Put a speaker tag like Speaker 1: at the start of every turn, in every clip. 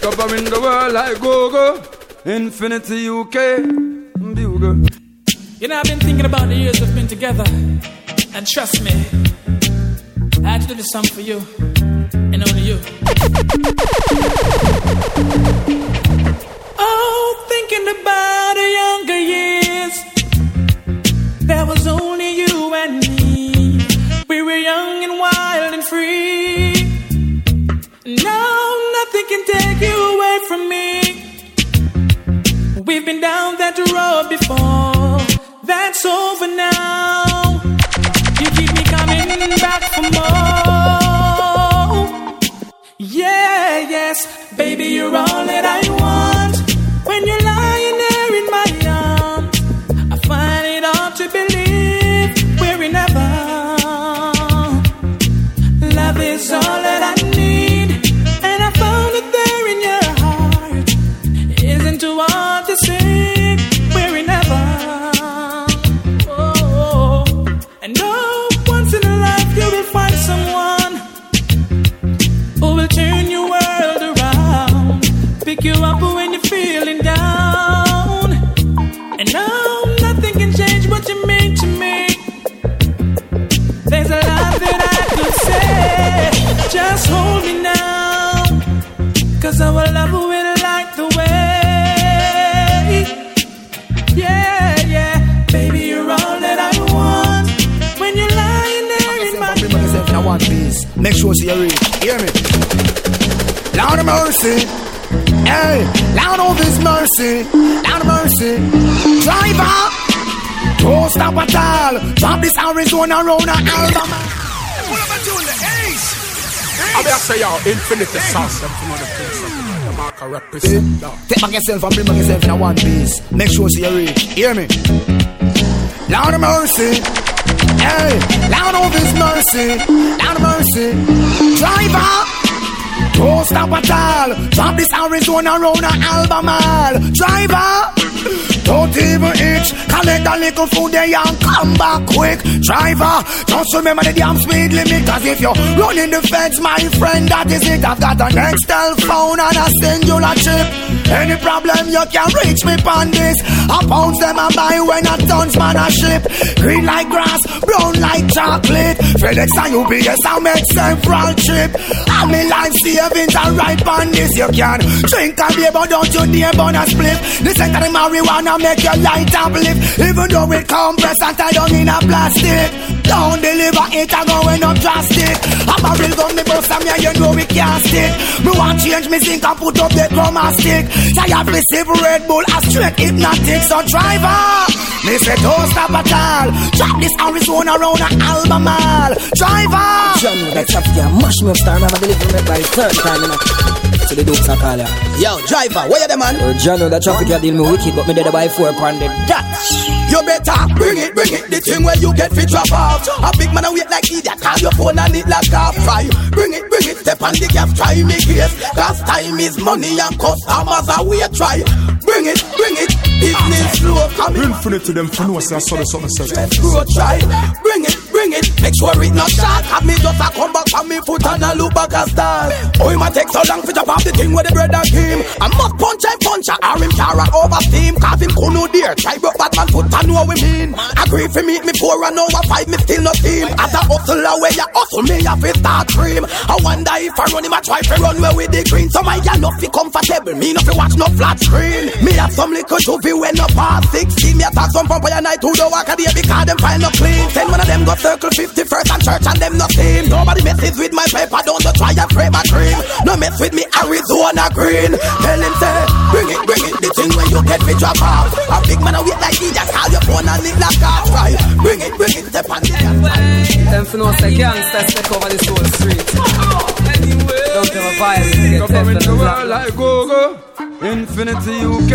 Speaker 1: Covering the world like Google. Infinity UK. Bugle.
Speaker 2: You know, I've been thinking about the years we've been together. And trust me, I had to do this song for you. And only you. Oh, thinking about the younger years. There was only you and me. We were young can take you away from me. We've been down that road before. That's over now. You keep me coming back for more. Yeah, yes, baby, you're all that I want.
Speaker 3: Piece. Make sure see you read. Hear me? Lord of mercy. Hey, Lord of His mercy. Lord of mercy. Driver. Don't stop at all. Drop this Arizona round a album.
Speaker 4: I mean, I say, yo, infinite sauce, them from other things. The marker represent. dog.
Speaker 3: Take back yourself and bring back yourself in a one piece. Make sure see you read. Hear me? Lord of mercy. Hey, Lord of His mercy. Lord of mercy. Driver. Don't stop at all. Drop this Arizona round a album all. Driver. Don't even itch. Collect a little food there and come back quick. Driver, just remember the damn speed limit. Cause if you're running the fence, my friend, that is it. I've got an Nextel phone and a singular chip. Any problem, you can reach me on this. I pounds them and buy when a tons man a ship. Green like grass, brown like chocolate. FedEx and UPS, I make several trip. I'm in life savings and right on this. You can drink and beer, but don't you dare burn a split. The scent of the marijuana make your light uplift. Even though it compressed and tied down in a plastic. Don't deliver it, I going up drastic. I'm a real gun, me bust and me, and you know we can't stick. Me want change me zinc and put up the chroma stick. Tired of receive Red Bull, a straight hypnotic. So driver, me say don't stop at all. Drop this Arizona round a Albemarle. Driver.
Speaker 5: John, that traffic here, mash me up, star, never deliver me by third time, you know. So the dukes are call ya.
Speaker 3: Yo, driver, where you the man?
Speaker 5: Oh, John, that traffic here deal me wicked, but me dead by four pound the Dutch.
Speaker 3: You better bring it, bring it. The thing where you get fit drop off. A big man a wait like idiot. Call your phone and it like half fry. Bring it, bring it. Step on the gas, try me case. Cause time is money and customers are we try. Bring it, bring it. Business ah. slow coming.
Speaker 4: Infinite to them for no say I saw the something.
Speaker 3: Let's go try. Bring it, bring it. Make sure it not short. Have me just a come back from me foot and a look back a star. Oh, it might take so long to drop off the thing with the bread and cream. I must punch and punch a or him carry over steam. Cause him no dare. Try broke bad man foot and know we mean. Agree for meet me four and over five, me still no team. As a hustler where you hustle me, I fi start cream. I wonder if I run him, I try to run where with the green. So my gal not fi comfortable, me not fi watch no flat screen. Me have some little juvie when no past 16. Me attack some and night to the walk of the because them find no clean. Ten one of them go circle 50 first and church and them nothing. Nobody messes with my paper, don't go try and frame a cream. No mess with me Arizona green. Tell him say, bring it, bring it. The thing when you get me drop off. A big man a wait like he just call your phone and it like a try. Bring it, bring it, step on the gas.
Speaker 5: Them for no say gangsters take over this whole street. Don't have a violence to get
Speaker 1: Covering
Speaker 5: tested
Speaker 1: the
Speaker 5: and
Speaker 1: world
Speaker 5: black.
Speaker 1: like Google. Infinity UK.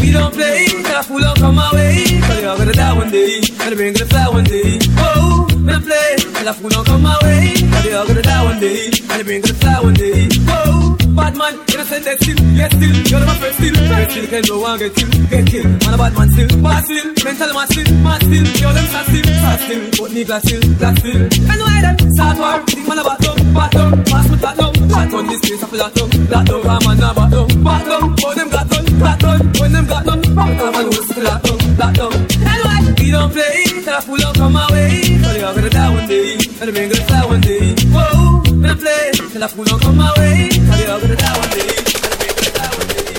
Speaker 2: We don't play, and I fool don't come my way. Cause you're gonna die one day, and the brain gonna fly one day. Oh, don't play, and I fool don't come my way. Cause you're gonna die one day, and the brain gonna fly one day. Oh, bad man, innocent dead still, yes still. You're my first still, first still can go and get killed, get killed. Man a bad man still, bad still, mental man still, mad still. Yo them sad still, sad still, but me glass still, glass still. And why them sad war, think man a bad up, bad up, pass me that now.
Speaker 6: hot on this place, I feel that down, that down, I'm a back down, back down. When them got done, got done. When them got done, back down, I know it's still that down, that down. Anyway, we don't play, I pull up on my way. You're gonna die one day, and man gonna fly one day. Whoa, don't play, till I up on my way. You're gonna die one day, and the man gonna one day.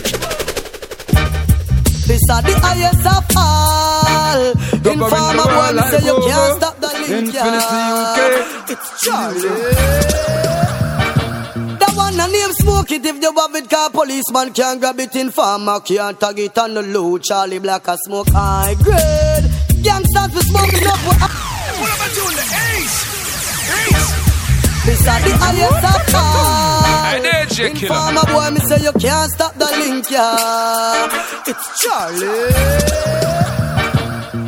Speaker 7: This are the highest of all. Informer boy, me say you can't stop the link, yeah. It's Charlie. That one a name smoke it if you have it car policeman can't grab it informer can't tag it on the low Charlie Black a smoke high grade Gangsters be smoking up with
Speaker 3: What am I doing? The ace. Ace.
Speaker 7: This are the of all
Speaker 8: Hey, there, J Killer.
Speaker 7: Informer boy me say you can't stop the link yeah It's Charlie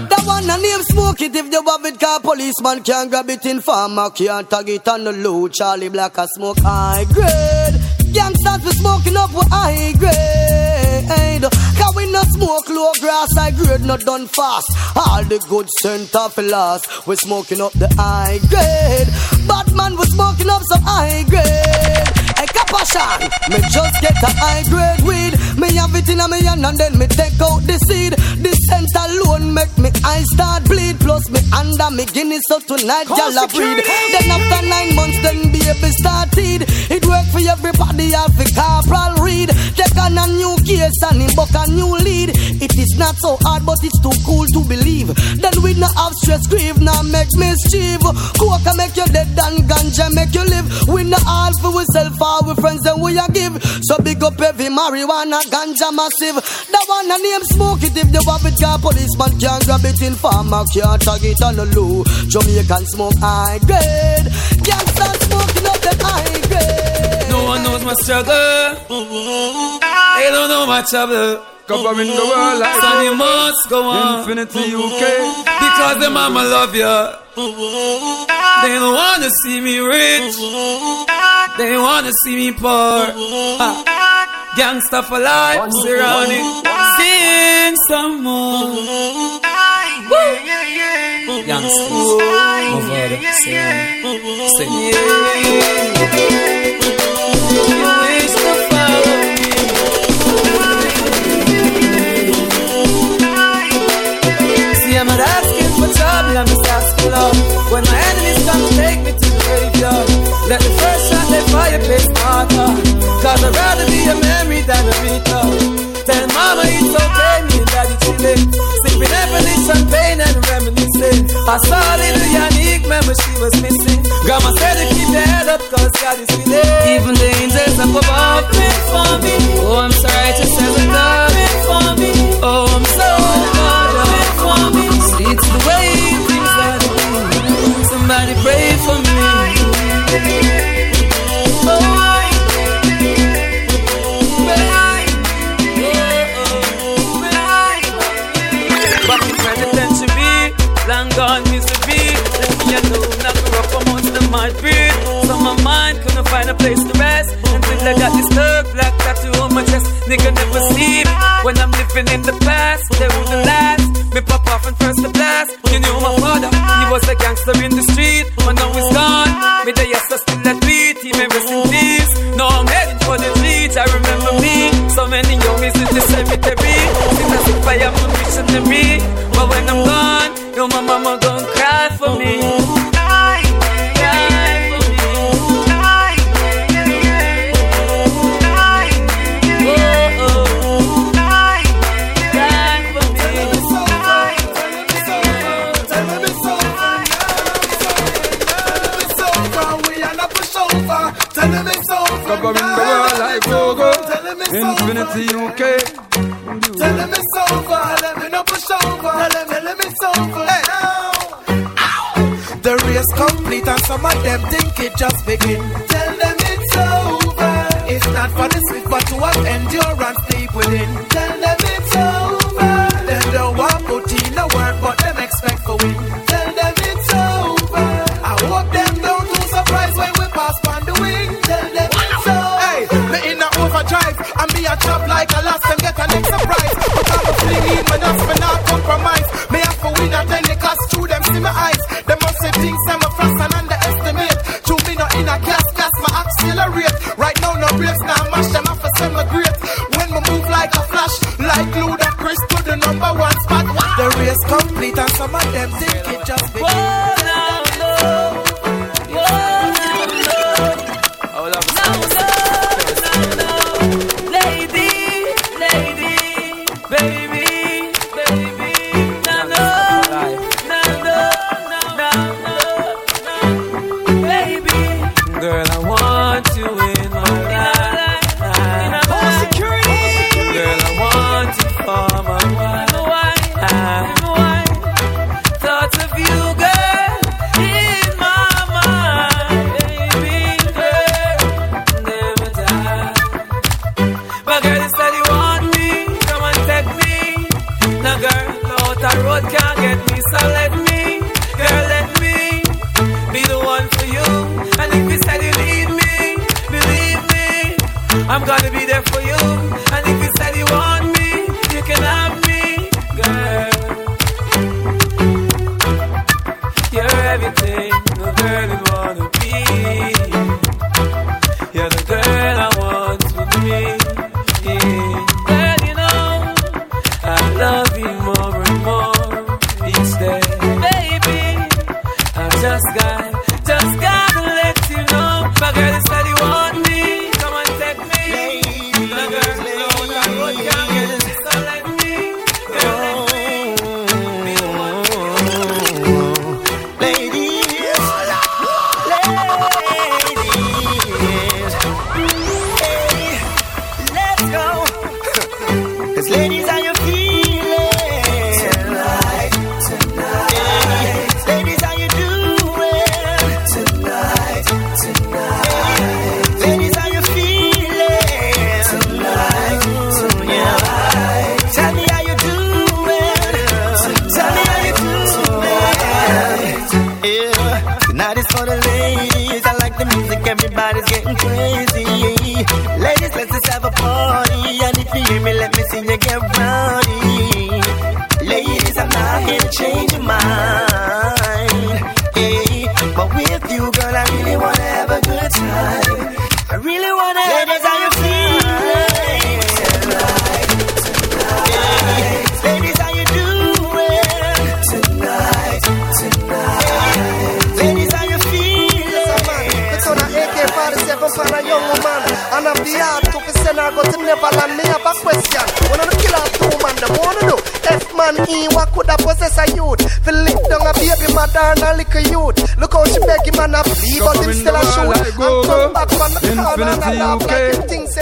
Speaker 7: that one a name smoke it if you have it car policeman can't grab it informer can't tag it on the low Charlie Black a smoke high grade Gangsters be smoking up with high grade. Cause we no smoke low grass? High grade not done fast. All the good center for last We smoking up the high grade. Batman we smoking up some high grade Hey, Kapashan, me just get a high grade weed. Me have it in a me hand and then me take out the seed. The scent alone make me eyes start bleed. Plus me under me guinness so tonight y'all a breed. Then after nine months, then baby started. It work for everybody, all for corporal read. Take on a new case and him book a new lead. It is not so hard, but it's too cool to believe. Then we no have stress, grieve, now make mischief. Coke make you dead and ganja make you live. We no all for self, all we friends and we a give. So big up every marijuana, ganja massive. That one a name smoke it if you have it, car policeman can't grab it in farmer, can't tag it on the low. Jamaican smoke high grade. Can't Gangsta smoking up the high grade.
Speaker 6: No one knows my struggle. They don't know my trouble.
Speaker 9: Covering the world like
Speaker 6: Son, you must go on.
Speaker 9: Infinity UK.
Speaker 6: Because the mama love ya They don't wanna see me rich. They wanna see me poor. Ah. Gangsta for life, surrounding. Sing some more. Woo. Gangsters, move sing, sing. You wish to follow. See, I'm not asking for trouble, I'm just asking love. When my enemies come to take me to the graveyard, let the first shot they fireplace marker. Cause I'd rather be a memory than a meter. Tell mama it's okay, me and daddy chilling. Sipping ebony champagne and reminiscing. I saw little Yannick, remember she was missing. Grandma said to keep your head up, cause God is with it. Even the angels up above pray for me. Oh, I'm sorry to say the God for me. Oh, I'm so God the mad. So my mind couldn't find a place to rest. Until I got this thug black tattoo on my chest. Nigga never sleep. When I'm living in the past, they wouldn't last. Me pop off and first the blast. You knew my father, he was a gangster in the street. But now he's gone. Me the yes, I still at beat. He may rest in peace. Now I'm heading for the streets. I remember me. So many youngies in the cemetery. Seems as if I am a missionary. But when I'm gone,
Speaker 3: Let's just have a party. And if you hear me, let me see you get round.
Speaker 8: Man the car and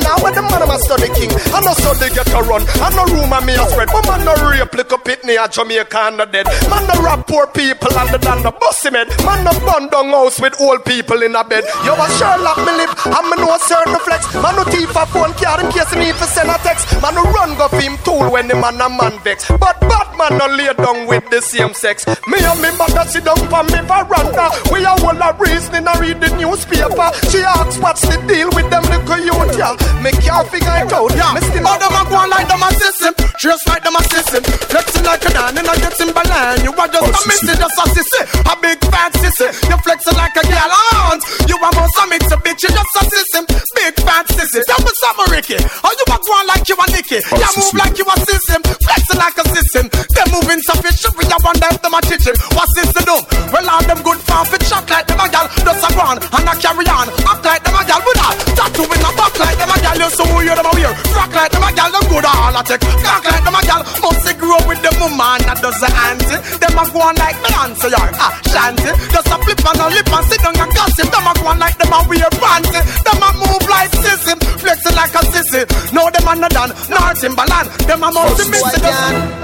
Speaker 8: now when the man am a study king. I know so they get a run. I know room and me a spread. But man no rape lick up it near Jamaica and the dead. Man no rap poor people and the than the bossy man. Man no bun down house with old people in a bed. Yo, a Sherlock me lip. I'm me know certain flex. Man no thief a phone card in case me for send a text. Man no run go film tool when the man a man vex. But bad man no lay down with the same sex. Me and me mother sit down for me veranda. We a whole a reasoning I read the newspaper. She asks what's the deal with them little youth, yeah. Me can't figure it out. Yeah. Me still all them a go on like them a system. Just like them a system. Flexing like a dan and I get Timberland. You are just oh, a missy, just a sissy. A big fat sissy. You flexing like a gal aunt. You are most a mix a bitch, you just a system. Big fat sissy. Tell me something, Ricky. How you a go on like you a Nicky? Oh, you move like you a system. Flexing like a system. They moving sufficient. We a wonder if them a chicken. What's this to do? Well, all them good fit shot like them a gal. Just a go on and a carry on. So you them a wear. Rock like them a gal. Them good all a take. Cock like them a gal. Must they grow with them woman that does the auntie. Them a go on like answer your ah shanty. Just a flip and a lip and sit down and gossip. Them a go on like them a wear panty. Them a move like sissy. Flexing like a sissy. No them a no done. Nor Timberland. Them a multi missy.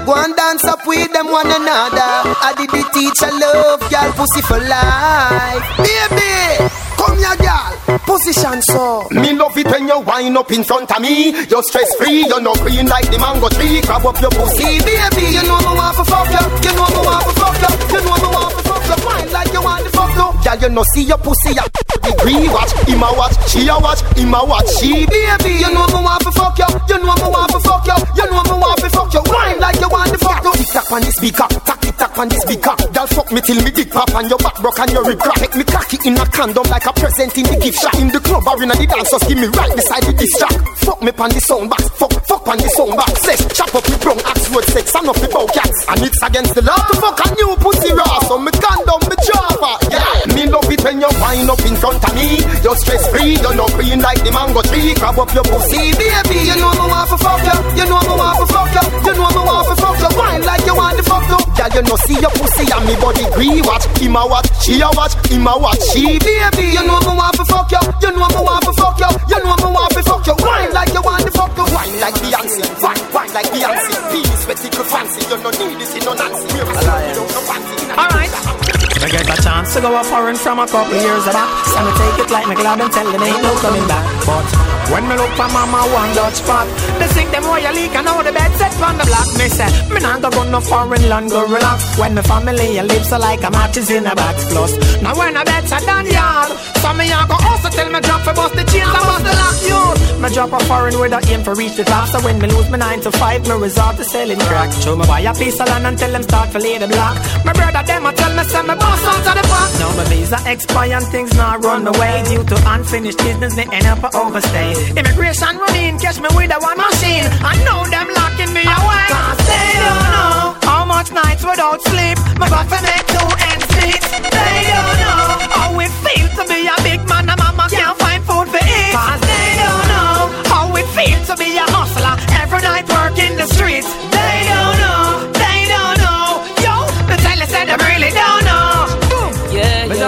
Speaker 10: Go and dance up with them one another. I did the teacher love, girl, pussy for life. Baby, come here. Position so.
Speaker 8: Me love it when you wind up in front of me. You're stress free, you're not green like the mango tree. Grab up your pussy,
Speaker 10: baby. You know me want to fuck you. You know me want to fuck you. You know me want to fuck you. Wine like you want to fuck you.
Speaker 11: Girl, you know see your pussy a degree watch. Him a watch, she a watch, him a watch. She baby, you know me want to fuck you. You know me want to fuck you. You know me want to fuck you. Wine like you want to fuck tock on the speaker, tack tick tock on the speaker. Girl, fuck me till me dick pop and your back broke and your rib crack. Make me cocky in a condom like a present in the gift shop. In the club or in the dance, just give me right beside the disc track. Fuck me pan the sound box, fuck, fuck on the sound box. Flesh, chop up me brown axe word sex, I'm not the bow cats. And it's against the law to fuck a new pussy raw. So me condom, me java. Yeah, me love it when you wind up in front of me. You're stress free, you're not green like the mango tree. Grab up your pussy, baby. You know me want to fuck you. You know me want to fuck you. Know see your pussy and me body green watch. Him a watch, she a watch, him a watch. She baby, you know me want to fuck you. You know me want to fuck you. You know me want to fuck you. Wine like you want to fuck you. Wine like Beyonce. Wine, wine like Beyonce. Penis, sweaty, fancy. You no need this in no Nancy. We're a.
Speaker 12: Alright. I get a chance to go a foreign from a couple years back. So me take it like me glad and tell them ain't no coming back. But when me look for mama one Dutch spot, they think them oil leak and now the bed set on the block. Me say, me not go go no foreign land, go relax. When my family live so like a matches in a box plus. Now when I bet I done yard, so me I go also tell me drop for bust the chains and bust the lock you. Me drop a foreign with a aim for reach the top. So when me lose me nine to five, me resort to selling crack. Show me buy a piece of land and tell them start to lay the block. My brother them a tell me say me boss out of the. Now my visa expire and things not run away due to unfinished business. They end up overstay. Immigration run in, catch me with a one machine. I know them locking me away. Cause they don't know how much nights without sleep. My got to make two ends meet. They don't know how it feels to be a big man and mama can't find food for eat. Cause they don't know how it feels to be a hustler every night working the streets.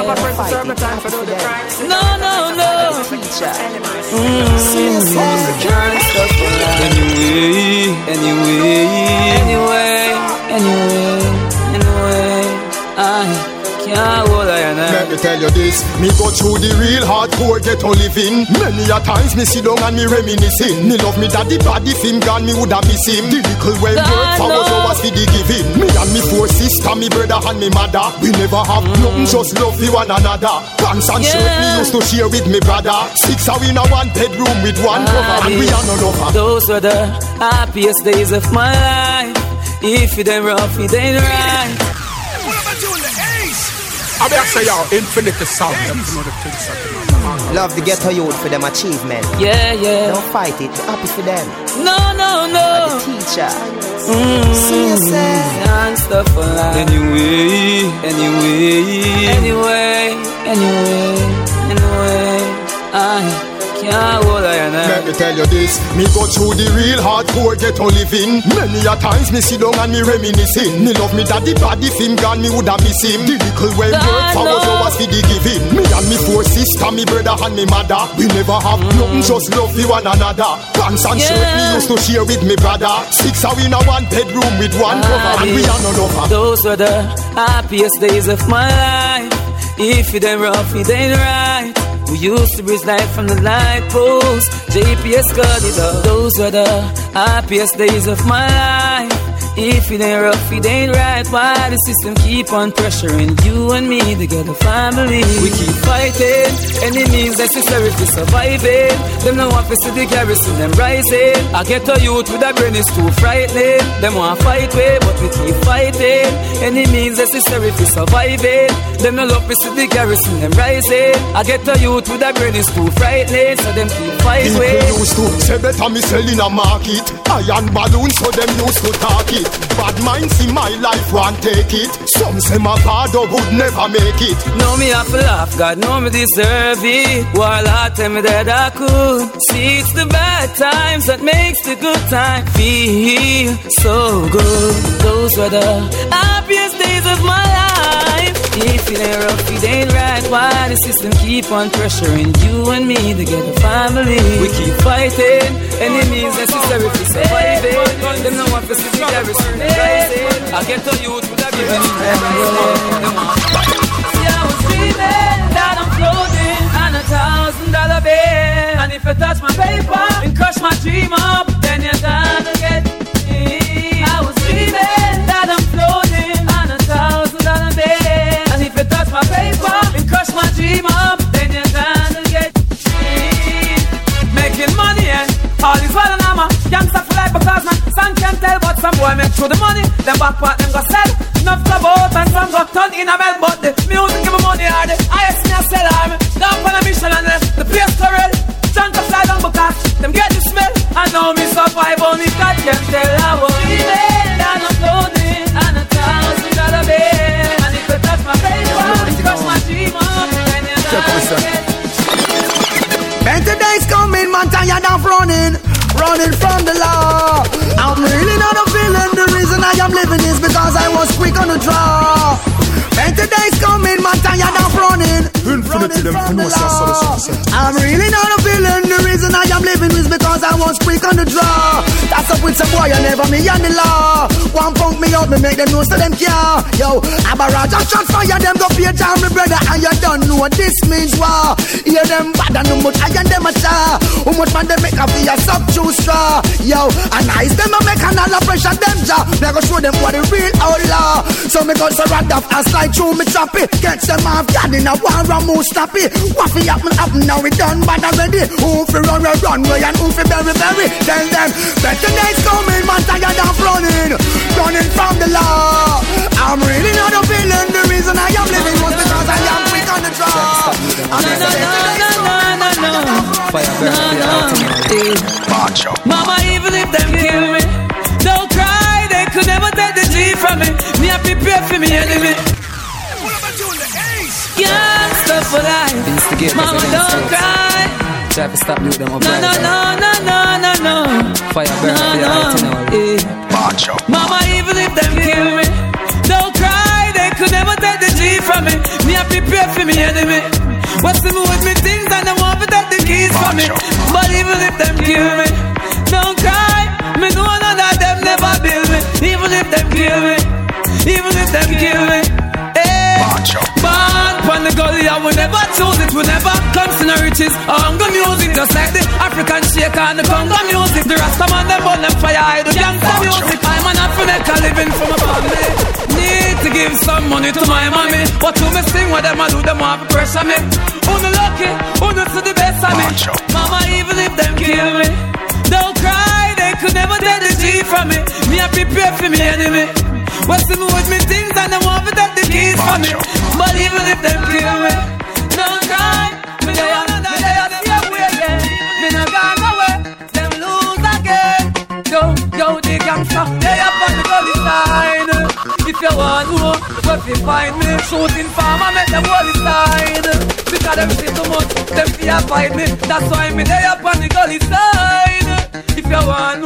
Speaker 6: Yeah,
Speaker 12: Me a
Speaker 6: yeah.
Speaker 12: friend to serve my time for do the crime.
Speaker 6: No, no, no. Anyway, anyway, anyway, anyway, anyway, I can't hold I and
Speaker 11: Let me tell you this, me go through the real hardcore ghetto living. Many a times me sit down and me reminiscing. Me love me daddy body film gone, me woulda miss him. The little way work for was
Speaker 6: knows.
Speaker 11: always for the giving. Me and me four sister, me brother and me mother. We never have nothing, just love for one another. Pants and shirt me used to share with me brother. Six are in a one bedroom with one ah, cover, and we are no lover.
Speaker 6: Those were the happiest days of my life. If it ain't rough, it ain't right.
Speaker 4: I be say y'all infinite sound. To know the things that them are.
Speaker 10: Love the ghetto youth for them achievement.
Speaker 6: Yeah, yeah.
Speaker 10: Don't fight it, be happy for them.
Speaker 6: No, no, no.
Speaker 10: Teacher. Mm-hmm.
Speaker 6: See
Speaker 10: yourself.
Speaker 6: And stuff for life. Anyway, anyway, anyway, anyway, anyway. I can't I and
Speaker 11: Let me tell you this, me go through the real hardcore ghetto living. Many a times me sit down and me reminiscing. Me love me daddy body film gone, me woulda miss him. The little way work for was always for the giving. Me and me four sister, me brother and me mother. We never have mm. nothing, just love for one another. Pants and shirt me used to share with me brother. Six are in a one bedroom with one cover, and we are no lover.
Speaker 6: Those were the happiest days of my life. If it ain't rough, it ain't right. We used to breeze light from the light post. JPS got it up. Those were the happiest days of my life. If it ain't rough, it ain't right. Why the system keep on pressuring you and me to get a family? We keep fighting, any means necessary for surviving. Them no want to see the garrison, them rising. I get a youth with a brain is too frightening. Them want fight way, but we keep fighting. Any means necessary for surviving. Them no love to see the garrison, them rising. I get a youth with a brain is too frightening, so them keep fight way.
Speaker 11: People used to say better me sell in a market Iron balloon so them used to talk it Bad minds in my life want take it Some say my father would never make it
Speaker 6: Know me have to laugh, God know me deserve it. While I tell me that I could. See, it's the bad times that makes the good time feel so good. Those were the happiest days of my life. If it ain't rough, it ain't right. Why the system keep on pressuring you and me to get a family? We keep fighting, means necessary for surviving. Them no see the garrison rising. I get to you I was dreaming that I'm floating on. A thousand dollar And if touch my paper and crush my dream up Then you're done again I was dreaming that I'm floating on a thousand dollar And if I touch my paper and crush my dream up Then you're Making money and all is some boy make through the money, them back part them go sell. Enough club out and some go turn in a bell, but the music give me money are the highest me a sell. I'm down on a mission and the place correct. Drunk a fly down because them get the smell. I know me survive only God can tell I was feeling and I'm clothing and a thousand dollar bill. And if you touch my face, touch my dream up.
Speaker 3: Better days coming, man, tired of running, running from the law. I was quick on the draw. Better days coming, man, tired of running.
Speaker 13: Infinity, them
Speaker 3: from the
Speaker 13: know so- so-
Speaker 3: law.
Speaker 13: so- so-
Speaker 3: I'm really not a villain. The reason I am living is because I was quick on the draw. That's up with some boy, I never me on the law. One punk me out, me make them know so them care. Yo, Abaraja shot fire, them go pay down me brother, and you don't know what this means war. Hear them bad and how much I and them a star. How much man they make a feel sub two straw. Yo, and ice them a make and all pressure them jaw. Me go show them what the real outlaw. So me go so rad off and slide through me choppy. Catch them off guard in a war and move snappy. Waffy happen happen now we done bad already. Who fi run run run way and who fi bury bury. Tell them better days coming, man tired of running, running from the law. I'm really not a villain. The reason I am living was because I am quick on the draw. I'm
Speaker 6: No, no, no, no, no, no, no.
Speaker 14: Fire
Speaker 6: No,
Speaker 14: burn,
Speaker 6: no.
Speaker 14: fire.
Speaker 6: Mama, even if them kill me, don't cry. They could never take the G from me. Me, I prepare for me enemy. Gangsta for life.
Speaker 14: Instigate,
Speaker 6: Mama,
Speaker 14: that's why.
Speaker 6: Mama, don't
Speaker 14: instigate.
Speaker 6: cry.
Speaker 14: Try to stop do them
Speaker 6: No, no, no, no, no, no, no.
Speaker 14: Fire burn,
Speaker 6: No,
Speaker 14: fire
Speaker 6: no.
Speaker 14: itinerary.
Speaker 6: Eh. Mama, even if them kill me, don't cry. They could never take the G from me. Me, I prepare for me enemy. What's the move with me things and they want to take the keys from me. But even if them kill me, don't cry. Me know none of them never build me. Even if them kill me, even if them kill me. Born pon the gully, I will never choose it. We never to no riches. Hunger music, just like the African shaker and the Congo music. The Rasta man, them burn them fire, I do gangsta music. I'm an African living from a family. Need to give some money to my mommy. What to me sing, what them I do, them have pressure me. Who the lucky, who the to the best of me. Mama, even if them kill me, don't cry, they could never take the G from me. Me, I prepare for me enemy. What's the move with me things and want to take the keys from me. But even if them kill me, cry. Me me. Me no away, them lose again. The gangster, they up on the side. If you want more, where you find me, shooting farmer, make them side. Because them see too much, them fear fight me. That's why me they up on the gully side. You want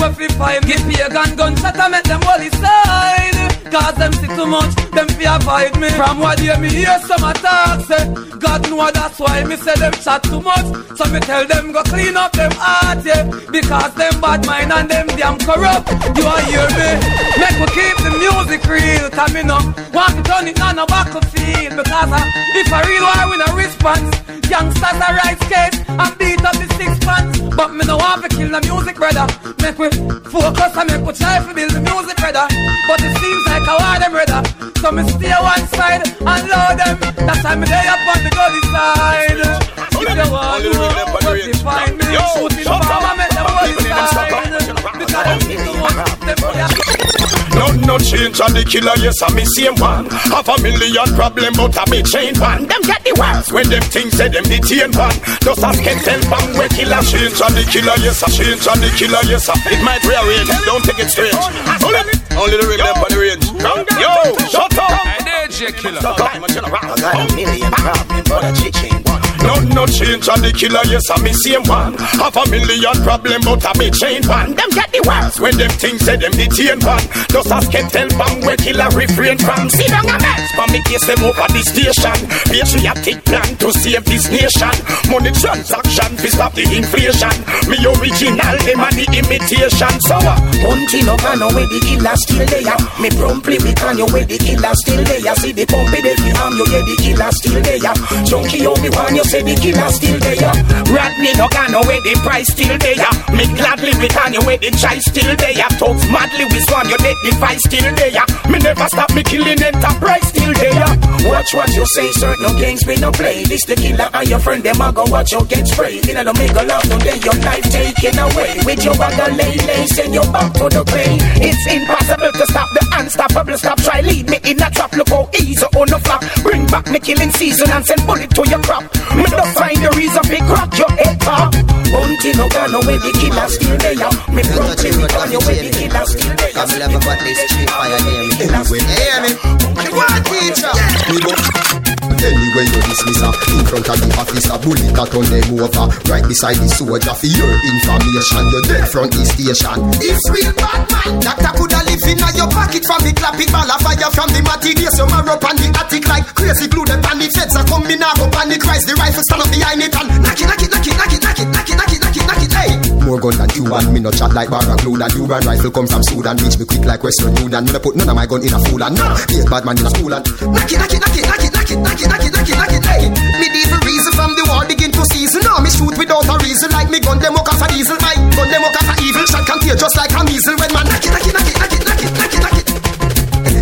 Speaker 6: where you find me, give a gun, gunshot, I make them holy side. Cause them see too much, them fear fight me. From what you me hear some attacks, say, God know that's why me say them chat too much. So me tell them go clean up them heart, yeah. Because them bad mind and them damn corrupt. You are hear me? Make we keep the music real, cause me no want to turn it on a battlefield. Because uh, if a real war we no response, youngsters are right case and beat up the six pants. But me no want to kill the music, brother. Make we focus and make we try to build the music, brother. But it seems like I want them, brother. So me stay one side and load them. That's why me day up on the gully side. If you want to what you find me, shooting farm and make them gully side. Because them too much, them fear
Speaker 8: No, no change on the killer, yes, I'm the same one. Half a million problem, but I'm a chain one. Them get the worst when them things say them detain one. Just ask a skeleton bang where killer change on the killer, yes, I change on the killer, yes, I. It might rearrange, don't take it strange. Only, only the real up on the range. Yo, shut up.
Speaker 9: DJ Killer.
Speaker 8: No, no change on the killer, yes, I'm the same one. Half a million problem, but I'm a chain one. Them get the worst when them things say them detain one. Just a skeleton bang where killer refrain from. See down a mess, for me case them over the station. Patriotic plan to save this nation. Money transaction, fi stop the inflation. Me original, them are the imitation. So, uh,
Speaker 11: Punching up and away the killer still there. Me promptly we can you where the killer still there. See the pump if you yeah the killer still there. Chunky you me want you say the killer still there. Rodney no gone where the price still there. Me gladly return you where the choice still there. Talk madly with one, your dead device still there. Me never stop me killing enterprise still there. Watch what you say, sir. No games, me no play. This the killer and your friend, them I go watch you get sprayed. In a make a love, no day your life taken away. With your bag of lay, lay, send you back to the pain. It's impossible to stop the unstoppable. Stop, try lead me in a trap. Look how easy oh, on the flop. Bring back me killing season and send bullet to your crop. Me don't find the reason to crack your head top. Bounty no gun away the killer still there. Me broke me gun away the killer still there.
Speaker 10: Come level but this street fire near me Anyway, hear me What teacher? Anyway, you dismiss her In front of the officer Bullet that on them over Right beside the soldier For your information You're dead front the station It's real bad man Doctor coulda live in your pocket From the clap it ball fire From the materials You marrow up on the attic Like crazy glue Them on the feds are coming now Go panic rise The rifle stand up behind it And knock it, knock it, knock it, knock it, knock it, knock it, knock it, knock it, hey More gun than Cuban Me no chat like Barra Glue And Cuban rifle come from Sudan Reach me quick like Western Union Me no put none of my gun in a fool And no, bad man in a school And knock it, knock it, knock it, knock it, knock it, knock it, knock it, knock it, knock it, hey Medieval reason from the war begin to season Now me shoot without a reason Like me gun them walk off a diesel My gun them walk off a evil Shot contagious like a measle When man knock it, knock it, knock it, knock it, knock it, knock it, knock it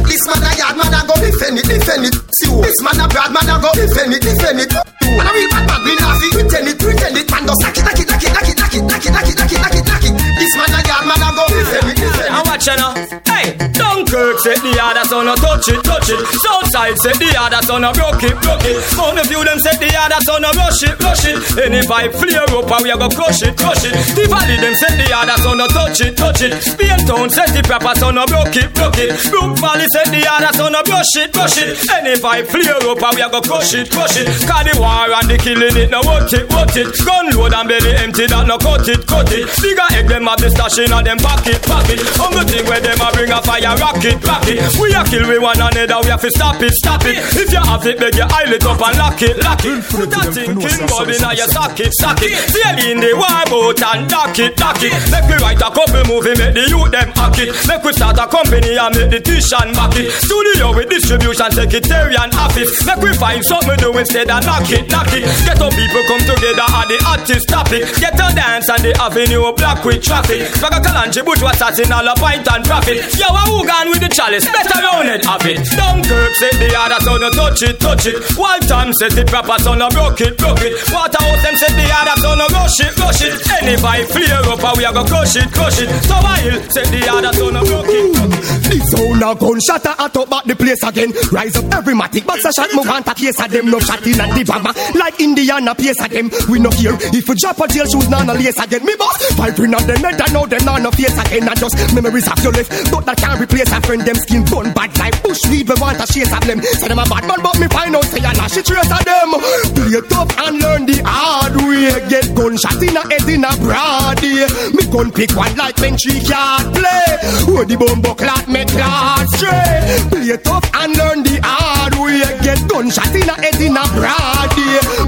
Speaker 10: this man a yard man a go defend it, defend it. See who? This man a bad man a go defend it, defend it. Man a real bad man, we not fi pretend it, pretend it. Man just knock it, knock it, knock it, knock it, knock it, knock it, knock it, knock it. This man a yard man a go defend it, defend it.
Speaker 15: Now watch you now. Hey, Dunkirk said the son touch it, touch it. Southside said the other son no broke it, broke it. Mountain View them said the other son rush it, rush it. Any pipe flare up and we a go crush it, crush it. The Valley them said the other son touch it, touch it. Spain Town said the proper son no broke it, broke it. Brook Valley said the other son no brush it, brush it. Any pipe flare up and we a go crush it, crush it. Cause the war and the killing it no what it, what it. Gun load and belly empty that no cut it, cut it. Bigger egg them have the stash in and them pocket, pocket. Only thing where them a bring a fire rocket, rocket. We a kill we one another, we have to stop it, stop it. If you have it, beg your it up and lock it, lock it. Put that thing king bulb in your socket, socket. Sail in the war boat and dock it, dock it. Make we write a couple movie, make the youth them hack it. Make we start a company and make the tuition back it. Studio with distribution, secretarian office. Make we find something do instead of knock it, knock it. Get up people come together and the artist stop it. Get a dance and the avenue block with traffic. Baga Kalanchi, Bush was in all a pint and profit. Yo, a who gone with the chalice? Better round it, have it. Dunkirk said the other son no touch it, touch it. Walton said the proper son no broke it, broke it. Waterhouse them said the other son no rush it, rush it. Any vibe flare up and we a go crush it, crush it. So while said the other son no broke it.
Speaker 11: This sound a gunshot a hot up back the place again. Rise up every matic, but a shot move on to case of them. No shot in and the bama. Like Indiana pace of them. We no here. If you drop a jail shoes, none a lace again. Me boss, in on them head and now them none no face again. And just memories of your life. But that can't replace a friend. Them skin bun bad like bush weed. We want a chase of them. Say them a bad man, but me find out say a lash it trace of them. Play tough and learn the hard way. Get gunshot in a head in a broad. Me gun pick one like Mentry can't play. Where the bumbo clot me clot straight. Play tough and learn the hard way. Get gunshot in a head in a broad.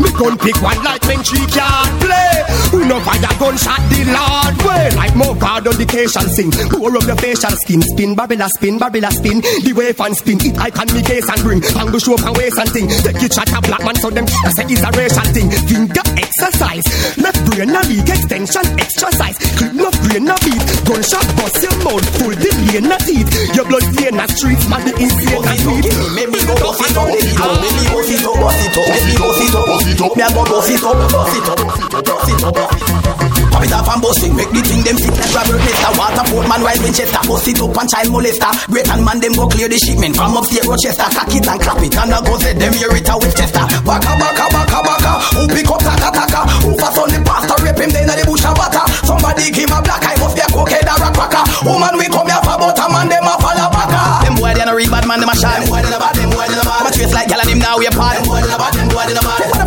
Speaker 11: Me gun pick one like Mentry can't play. Who no fire gunshot the Lord way. Like more God education sing. Pour up the facial skin. Spin, Babylon spin, Babylon spin. The wave and spin. It I can me case and bring. Angle show and waist and thing. Take it shot a black man so them I say it's a racial thing. Finger exercise. Left brain a leak extension exercise. Clip no brain a beat. Gunshot bust your mouth full. The lane a teeth. Your blood stain a streets. Man the insane a sweet.
Speaker 16: Make me go bust it up, make me bust it up, bust it up, bust it up, bust it up. Me a go bust it up, bust it up, bust it up, bust it up, bust it up. Pop it off and bust it, make the thing them sick like Robert Nesta. Waterford man rise Winchester, bust it up and child molester. Great and man them go clear the shipment from upstate Rochester. Cock it and clap it and a go say them hear it a with Chester. Baka baka baka baka, who pick up taka taka, who fast on the pastor rape him then the bush a butter. Somebody give him a black eye, must be a cokehead or a cracker. Woman we come here for but a man them a follow baka. Them boy they no real bad man them a shy. Them boy they no bad, them boy they no bad. A trace like gyal and him now we a pod. Them boy they no bad, them boy they no bad.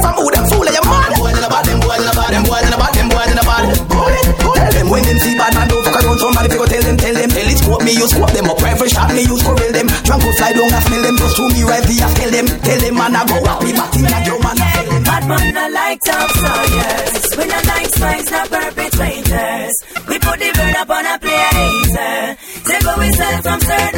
Speaker 16: Tell them when them see bad man don't fuck around somebody fi go tell them, tell them, tell it squat me, you squat them up. Rifle shot me, you squirrel them. Drunk fly down and smell them, just to me right there. Tell them, tell them man I go happy, but in a your man I tell them.
Speaker 17: Bad man not like top sawyers. We not like spies, not perpetrators. We put the bird up on a plate. Take we sell from certain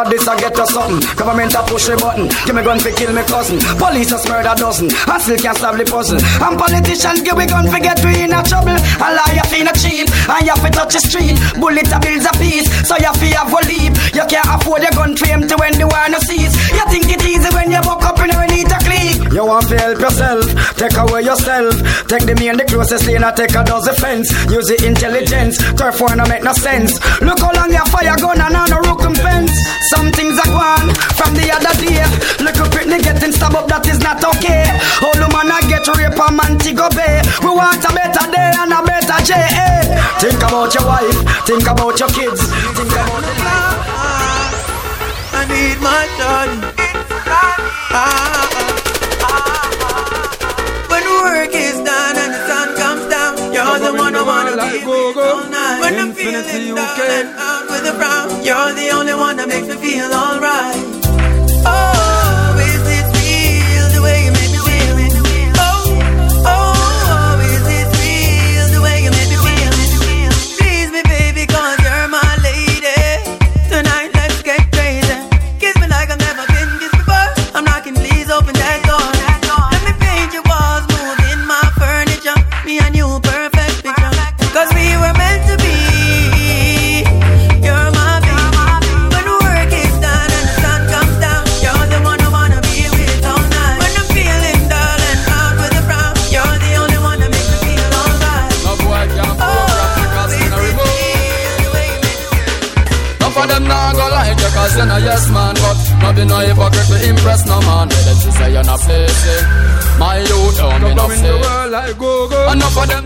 Speaker 18: Cause this I get to something. Government a push a button. Give me gun for kill me cousin. Police has murder dozen. I still can't solve the puzzle. And politicians give me gun for get we in a trouble. A liar fi no cheat. And you fi touch the street. Bullet a bills a piece. So you fi have a leave. You can't afford your gun frame to when the war no cease. You think it easy when you buck up in a need a clique. You want to help yourself. Take away yourself. Take the me in the closest lane and take a dozen fence. Use the intelligence. Turf war no make no sense. Look how long your fire gun and rookin fence. Some things are gone from the other day. Little Britney getting stabbed up, that is not okay. All the man I get rape a man to go bay. We want a better day and a better eh? Think about your wife, think about your kids, think about the
Speaker 19: I need my darling. Ah, ah. When work is done and the sun comes down, you're the one I wanna be with all night. When I'm feeling down and out with a frown, you're the only one that makes me feel alright.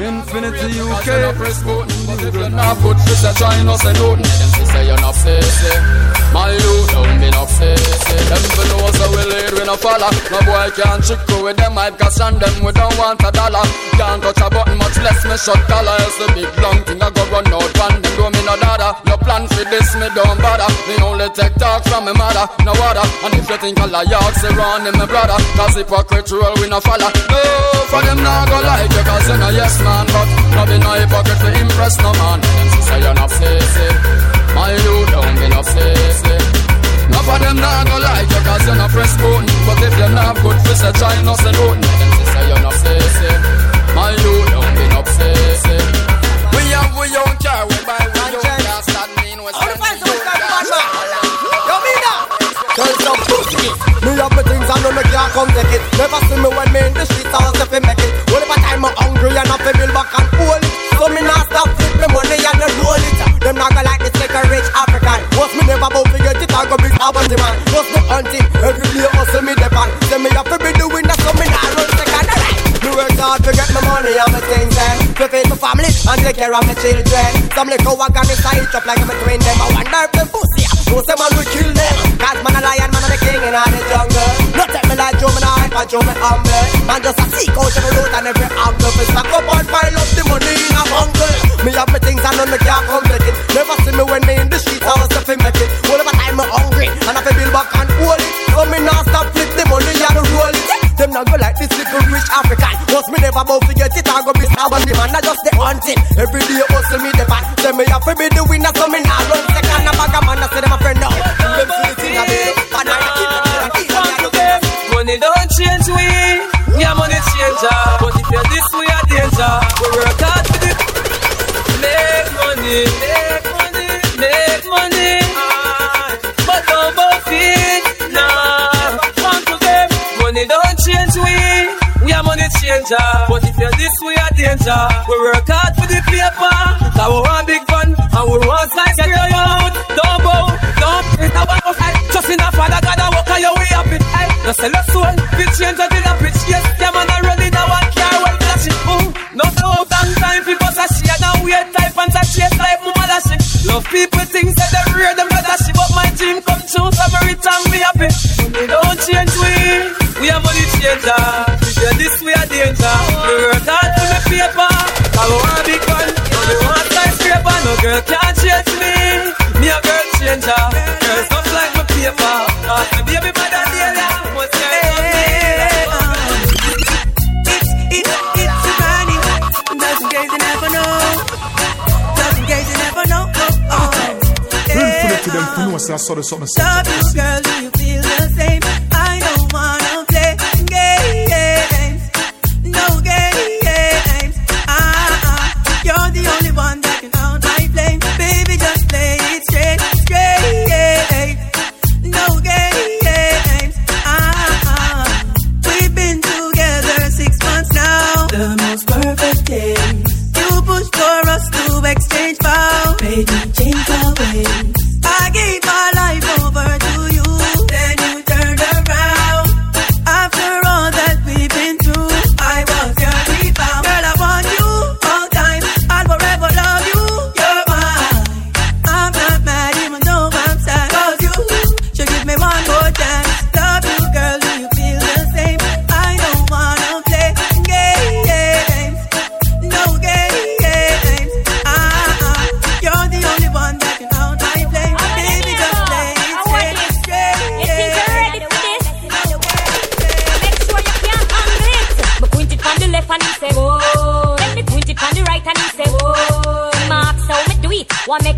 Speaker 1: Infinity UK
Speaker 9: You're press button But if you're not good she say say nothing. Them she say you're not My youth don't be no facing Them for know so we lead we no follow. No boy can trick you with them hype Cause on them we don't want a dollar. Can't touch a button much less me shut collar Else the big long thing I go run out Pan them do me no dada plan for this me don't bother. Me only take talk from me mother. No water And if you think I lie out say run in me brother. Cause hypocrite rule we no follow. No for them nah go like you Cause you no yes man But no be no hypocrite to impress no man. Them say you're not facey My you don't be no facey no for them nah go like you cause you're not press button. But if you're not good for say try no say nothing. Them say you're not facey My you don't be no facey We have we own car we buy
Speaker 8: care of my children. Some little wagon is tied up like I'm a twin them. I wonder if them pussy. No say man we kill them. Cause man a lion, man a the king in all the jungle. No take me like Joe, me not hype and Joe me humble. Man just a seek out every road and every angle. Me stack up and pile up the money in a bungle. Me have my things and none me can't come take it. Never see me when me in the streets I was to make it. Whatever time me hungry and I feel build back and hold it. So me not stop flip the money and roll it. Them not go like this little rich African. Once me never bout to get it, I go be stubborn. The man, I just the hunting. Every day hustle me the pan. Say me have to be the winner, so me not run second. A bag of man,
Speaker 6: way. We work hard for the paper, that we want big fun, and we want slice get your out. Don't bow, don't now one of fight. Just in a father, God, I walk on your way up it. Hey, no sell your soul, big change until the pitch. Yes, yeah, man, I in a one car, well flashing. Ooh, no no long time, people say she and now weird type and say she like mama lashing. Love people think say they real them better she, but my dream come true, so me return me happy. Don't change we, we are money changer. Girl can't change me. Me a girl changer, girls not like my paper. Me baby mother dear, what's your
Speaker 19: It's, it's, it's a money. Just in case you never know. Just in case you never know. Oh, oh.
Speaker 1: Them for know
Speaker 4: know say I saw the something.
Speaker 19: Love you, girl,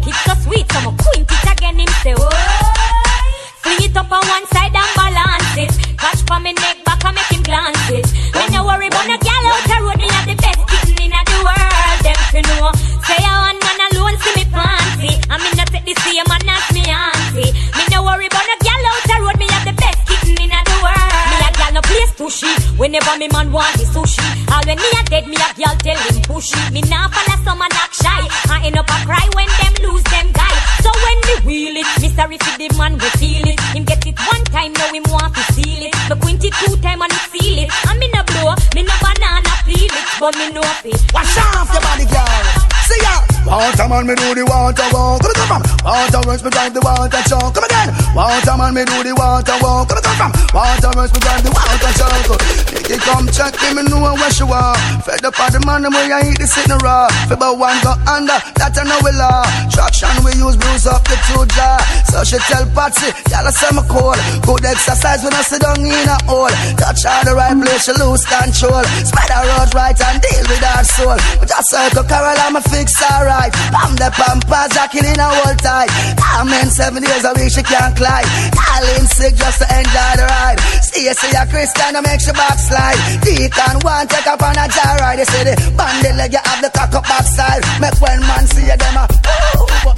Speaker 20: make so sweet. So me point it again, him say, whoa. Fling it up on one side and balance it. Catch for me neck back and make him glance it. When you worry about no gal no. Whenever me man want the sushi. All when me a dead, me a gal tell him pushy. Me nah follow some man act shy. I end up a cry when them lose them guy. So when me wheel it, me sorry the man we feel it. Him get it one time, now him want to steal it. Me quint it two time and he feel it. And me no blow, me no banana peel it, but me know it.
Speaker 7: Wash off your body, girl. See ya. Water man, me do the water walk. Come on, come from. Water works, me drive the water truck. Come again. Water man, me do the water walk. Come on, come from. Water works, me drive the water truck. You come check me, me know where she walk. Fed up on the man, the way I eat the sitting raw. About one go under, that I know we law. Traction we use, bruise up the two jaw. So she tell Patsy, y'all say me cold. Good exercise when I sit down in a hole. Touch all the right place, she lose control. Spider road right and deal with her soul. Just circle Carol, I'm a fix alright. Pam the pampas, are killing a whole tight. I'm in seven days a week, she can't climb. Calling sick just to enjoy the ride. See, see a Christian, to make she backslide. Deacon one take up on a jar ride. They say the bandit leg, you have the cock up backside. Make when man see you, them a.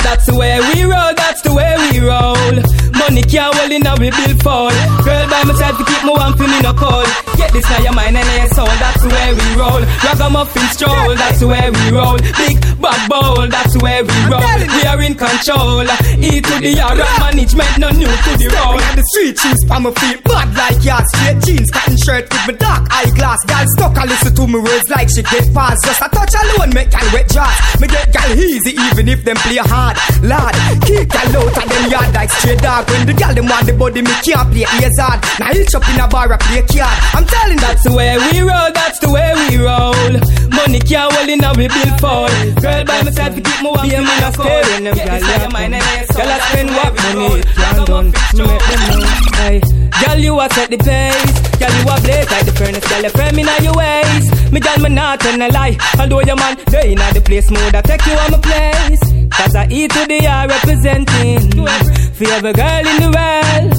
Speaker 21: That's the way we roll, that's the way we roll. Money can't hold in a we bill fall. Girl by myself to keep my one for me no call. Get this now your mind and your soul, that's the way we roll. Ragamuffin stroll, that's the way we roll. Big bad bowl, that's where we roll. We are in control. Uh, e to the R management, no new to the road.
Speaker 22: the street shoes on my feet, bad like yard straight jeans, cotton shirt with my dark eyeglass. Gal stuck I listen to me words like she get past. Just a touch alone make gal wet jaws. Me get gal easy even if them play hard. Lad, kick gal out of them yard like straight dog. When the gal them want the body, me can't play ears hard. Now hitch up in a bar, I play card. I'm telling
Speaker 21: That's the way we roll, that's the way we roll. Money can't hold in we bill fall. Girl by myself to keep my one for me no call. Get this now your mind and your soul. Girl I spend what money can't done to make them know. Hey, girl you a set the pace. Girl you a blaze like the furnace. Girl you firm in your ways. Me girl me not tell a lie. Although your man they in the place mode, I take you on my place. Cause I eat to the R representing for every girl in the world.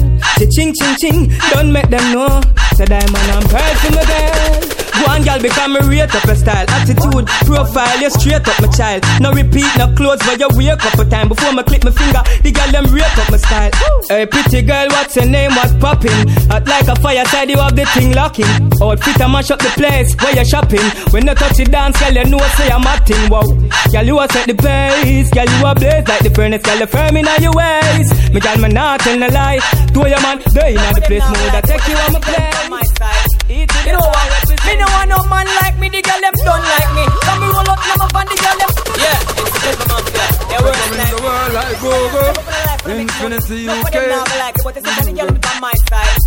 Speaker 21: Ching ching ching, don't make them know. So diamond and pearl for my girl. Go on, girl, become a rate up your style, attitude, profile, you straight up my child. No repeat, no close, but you wake up a time before me click my finger. The girl them rate up my style. Hey, pretty girl, what's your name? What's popping? Hot like a fire, fireside, you have the thing locking. Outfit and mash up the place where you shopping. When you touch it dance, girl, you know say I'm acting. Wow, girl, you a set the pace, girl, you a blaze like the furnace, girl, you firm in all your ways. Me girl, me not tell no lie. To your man, they in the place mode, I take you on my place.
Speaker 23: You know what? Me no want no man like me, the girl them done like me. Come me roll up, now my band, the girl them. Yeah, it's the paper mafia. Yeah, we're in the
Speaker 1: world like go-go. Infinity UK.
Speaker 23: But it's the girl them on my side.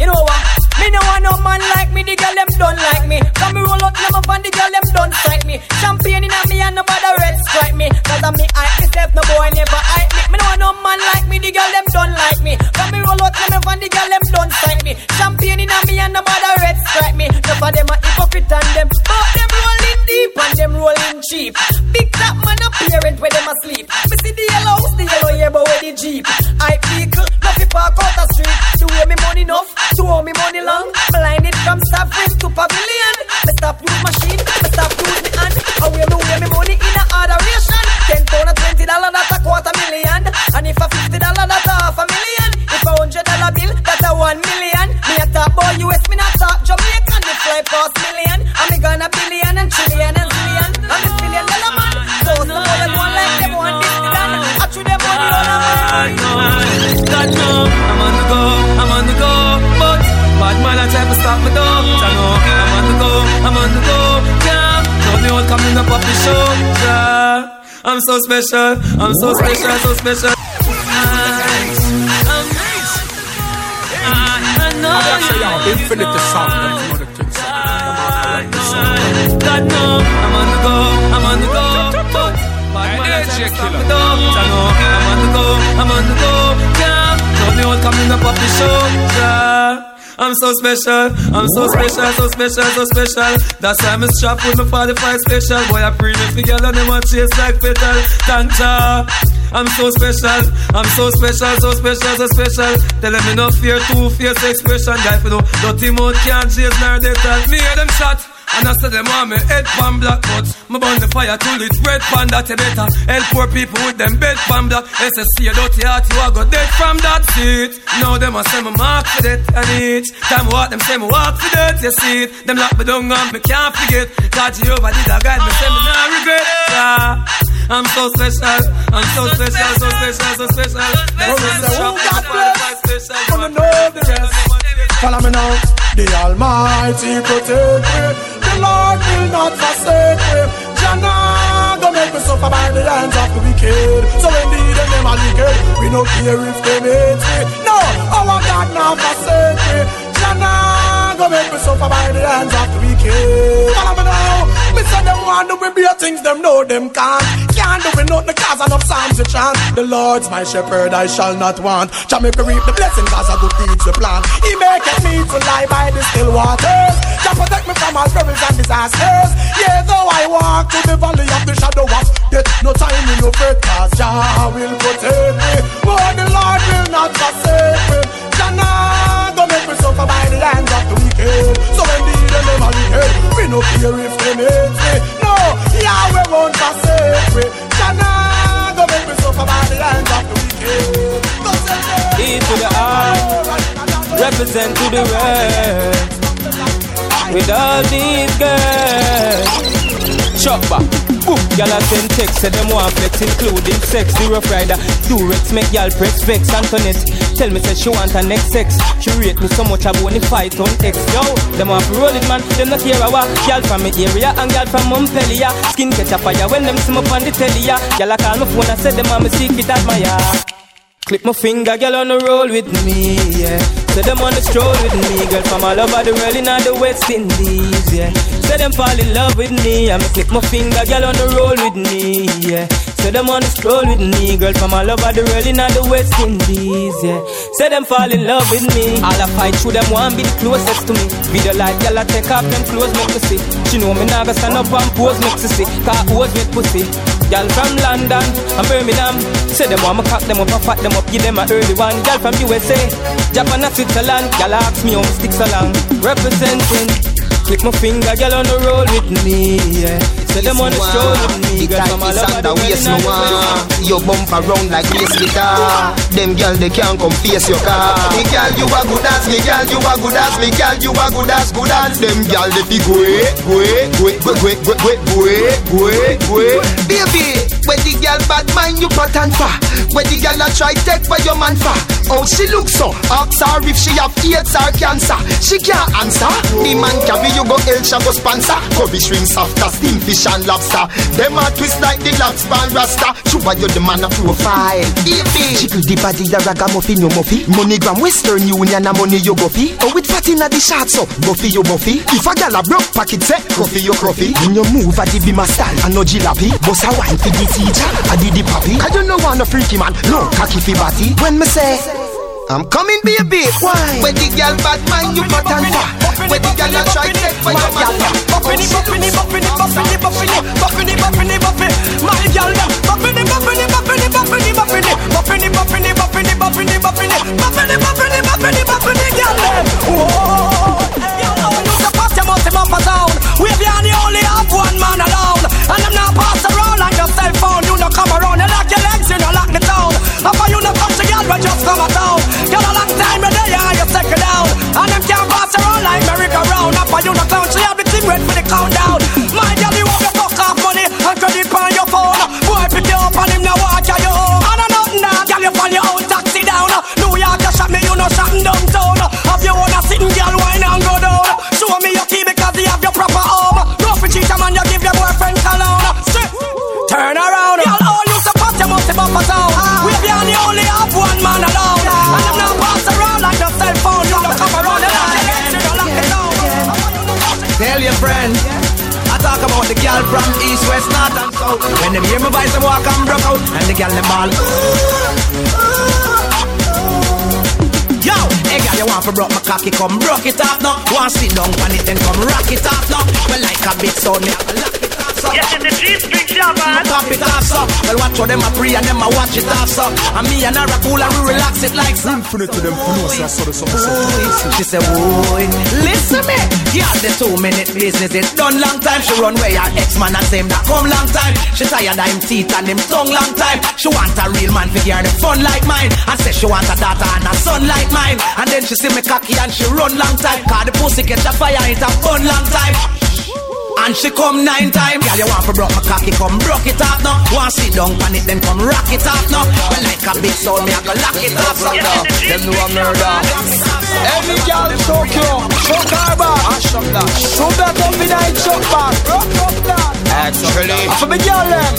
Speaker 23: You know what? Me no want no man like me, the girl them done like me. Come me roll up, now my band, the girl them done strike me. Champagne in me and nobody red strike me. Cause I'm me, I myself, no boy never
Speaker 24: so
Speaker 6: special, I'm so special, so special. I'm nice. I know
Speaker 13: I say
Speaker 6: you
Speaker 13: yo, infinite sound. Them from other things.
Speaker 6: God know, I'm on the go, I'm on the go, but bad man I try to stop me though. I know, I'm on the go, I'm on the go, yeah. Know me all coming up off the show, yeah. I'm so special, I'm so special, so special, so special. That's why I'm strapped with my 45 special. Boy, I me for girl and them a chase like petal. Thank ya. I'm so special, I'm so special, so special, so special. Tell them me no fear, two fierce expression. Guy for no dirty mouth can't chase nor they tell me hear them shot. And I said them want me head pan black but Me burn the fire till it's red pan that you better. Help poor people with them bed pan black. SSC a dirty heart you a go dead from that seat. Now them a say me mark for that And each time what them say me walk for that You see. It Them lock me down and me can't forget. God Jehovah did a guide me say me not regret. Yeah. I'm so special. I'm so special so special so special. That's why I'm strapped with the 45 special
Speaker 13: Wanna know the rest. Follow me now. The Almighty protect me. The Lord will not forsake me. Jah nah go make me suffer by the hands of the wicked. So indeed them them are wicked. We no care if they hate me. No, our God not forsake me. Jah nah go make me suffer by the hands of the wicked. Follow me now. Me say them want to be beer things them know them can't. Can't do it nothing cause enough psalms to chant. The Lord's my shepherd, I shall not want. Shall me reap the blessings as a good deeds the plan. He maketh me to lie by the still waters. Shall protect me from all perils and disasters. Yea, though I walk through the valley of the shadow of death, no time in no fret, cause Jah will protect me. But the Lord will not forsake me. Jah nah go make me suffer by the hands of the wicked. So indeed them wicked. We no care if them hate me. No, Yahweh won't forsake me. Nah go make me suffer by the hands of the wicked.
Speaker 6: E to the R, represent to the rest. With all these girls, chopper. Boom, y'all a send text, say them want flex, including sex. The rough rider, Durex, make y'all press vex. Antoinette, tell me say she want her next sex. She rate me so much, I want to fight on X. Yo, them want roll it, man. Them not care what. Y'all from me area and y'all from Montpellier. Skin catch a fire when them see me on the telly. Y'all a call my phone and say them want me my ass. Clip my finger, girl on the roll with me, yeah. Say them on the stroll with me, girl from all over the world in all the West Indies, yeah. Say them fall in love with me, I'm click my finger, girl on the roll with me, yeah. Say them on the stroll with me, girl from all over the world in the West Indies, yeah. Say them fall in love with me, all I fight through them want be the closest to me. Video like girl I take off them clothes make me see. She know me now stand up and pose make me see. Cause who's with pussy? Girl from London and Birmingham, say them want me cock them up and fat them up, give them a early one. Girl from USA, Japan and Switzerland, girl ask me how me stick so long. Representing, click my finger, girl on the roll with me, yeah. Say them on the me, girl from all over the
Speaker 10: waist no one. You bump around like bass guitar. Them girl they can't come face your car. Me girl you a good as me girl you a good as me girl you a good as good as them girl they fi go go go go go go go go eh. Baby, when the girl bad mind you cut and far. When the girl a try take for your man far. Oh she look so. Ask her if she have AIDS or cancer. She can't answer. The man carry you go El go sponsor. Kobe shrimp soft as steam fish and lobster. Them a twist like the lobster and rasta. Chuba you the man a profile. Baby, jiggle the body a ragamuffin you muffy. Moneygram Western Union a money you fi. Oh with fat inna the shots so fi you buffy. If a gal a broke pocket say coffee you coffee. When you move a the be my style and no jilapi. Boss a wine fi the teacher, I did the papi. I don't know want a freaky man, no cocky fi body. When me say.
Speaker 13: I'm coming, baby. Why? When the girl bad mind, you not answer. When the girl a try take for your man.
Speaker 16: Buffini, buffini, buffini, buffini, buffini, buffini, buffini, buffini. My girl, buffini, buffini, buffini, buffini, buffini,
Speaker 25: cocky, come rock it off now. Want sit down on it, then come rock it off now. Well, like a big sound, me so. Yes, in the G-string, Shabba. Pop it off so. Well, watch how them a pray and them a watch it off so. Uh. And me and her a cool and we relax it like so.
Speaker 4: Infinite to them, who knows, I saw the summer
Speaker 25: She said, boy, listen me. Yeah, the two minute business is done long time. She run where her ex man and same that come long time. She tired of him teeth and him tongue long time. She want a real man figure the fun like mine. And say she want a daughter and a son like mine. And then she see me cocky and she run long time. Cause the pussy get a fire, it a burn long time. And she come nine times. Girl, you want to broke my cocky, come broke it off now. Want sit down on it, then come rock it off now. Well, like a big soul, me I go lock it off. So now,
Speaker 11: Them know a murder. Any girl show you, show her back. Mash up that. Show that up in a shot back. Rock up that. Actually, ah,
Speaker 22: For the girl them,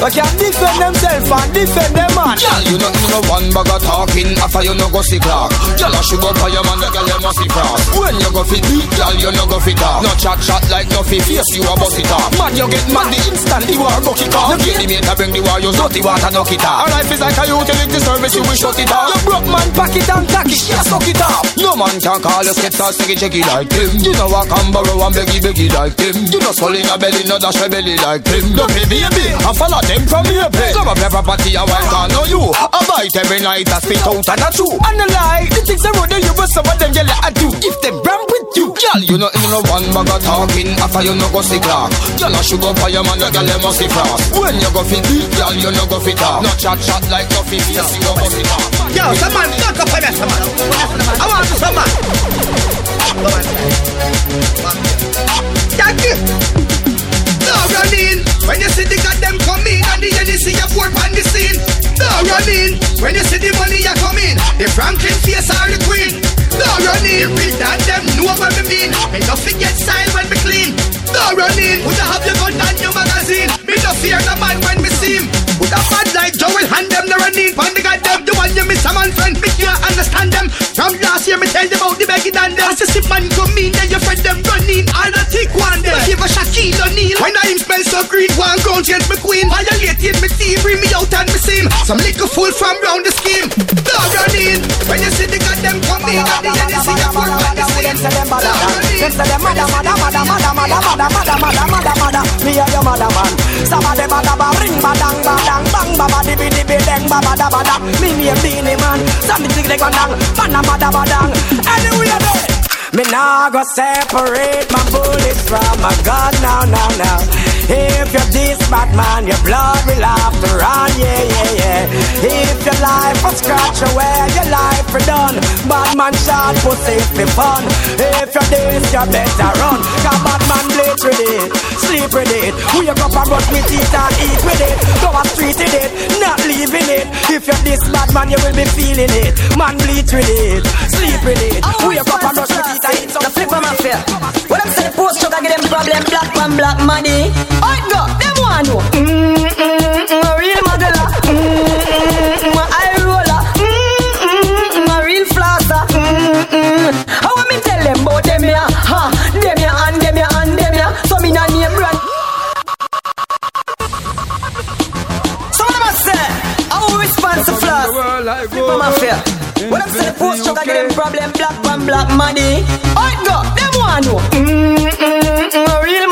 Speaker 22: they can defend themselves and defend them man.
Speaker 11: Girl, you know you know one bag of talking after you no go see clock. Girl, I should go for your man, the girl you must see cross. When you go fit beat, girl, you no go fit talk. No chat chat like no fit face, you a bust it off. Man, you get mad the instant you are bucket off. You get the mate to bring the war, you dirty water knock it off. Our life is like a utility service, you will shut it off. You broke man, pack it and tack it, yeah, suck it off. No man can call you skip or sticky checky like him. You know I can borrow and beggy beggy like him. You know swelling a belly, no dash a belly like him. Don't be baby, I follow them from your place. Come up your property, I want to know you. I bite every night, I spit out and I chew. And the lie, the things I wrote you, but some of them yell at you. If them ram with you, girl, you know you know one bag of talking after you no go see clock. Girl, I should go your man, the girl you must see frost. When you go fit beat, girl, you no go fit talk. No chat chat like no you.
Speaker 25: Yo, some man, knock up on me, some man. I want to some man.
Speaker 13: Thank you. No running when you see the goddamn come in and the NEC you pour on the scene. No running when you see the money you come in. The Franklin face are the queen. No running with that them know what me mean. Me no forget style when me clean. No running would I have your gun and your magazine. Me no fear no man when me see him. A bad like Joel and them never need pan the goddamn one you miss a man friend. Me can't understand them. From last year me tell them about the begging and them. As you see man come in then your friend them running. All the thick one them. Give a Shaquille O'Neal. When I him smell so green, one ground change me queen. Violated me team, bring me out and me seam. Some liquor full from round the scheme. No running. When you see the goddamn come in and the NEC you pour on the scene.
Speaker 16: Them say them mother, them say them mother, mother, mother, mother, mother, mother, mother, mother, mother, mother. Me and your mother man. Some of them mother ring ba dang ba dang bang ba ba di bi di bi dang ba ba da ba da. Me name Beenie Man. Some dig like one dang, man a mother ba dang. Anyway there. Me nah go separate my bullets from my gun now, now, now. If you're this bad man, your blood will have to run, yeah, yeah, yeah. If your life was scratch away, your life for done. Bad man shot pussy for fun. If you're this, you better run. Cause bad man bleach with it, sleep with it. Wake up and brush with teeth and eat with it. Go a street with it, not leaving it. If you're this bad man, you will be feeling it. Man bleach with it, sleep with it. Oh, Wake up and brush with teeth and eat some
Speaker 23: The flip of my fear. When I'm saying post I get them problem. Black man, black money. Alright, go. Them want know. Mm, mm, mm, a real modeler. Mm, mm, mm, a eye roller. Mm, mm, mm, a real flosser. Mm, mm. How me tell them about them? Ha, them and them and them. So me nah name brand.
Speaker 25: So what am I say? I will respond to of my fear.
Speaker 23: When I'm saying post truck, I get them problem black black money. Alright, go. Them want know. Mm, mm, mm, a real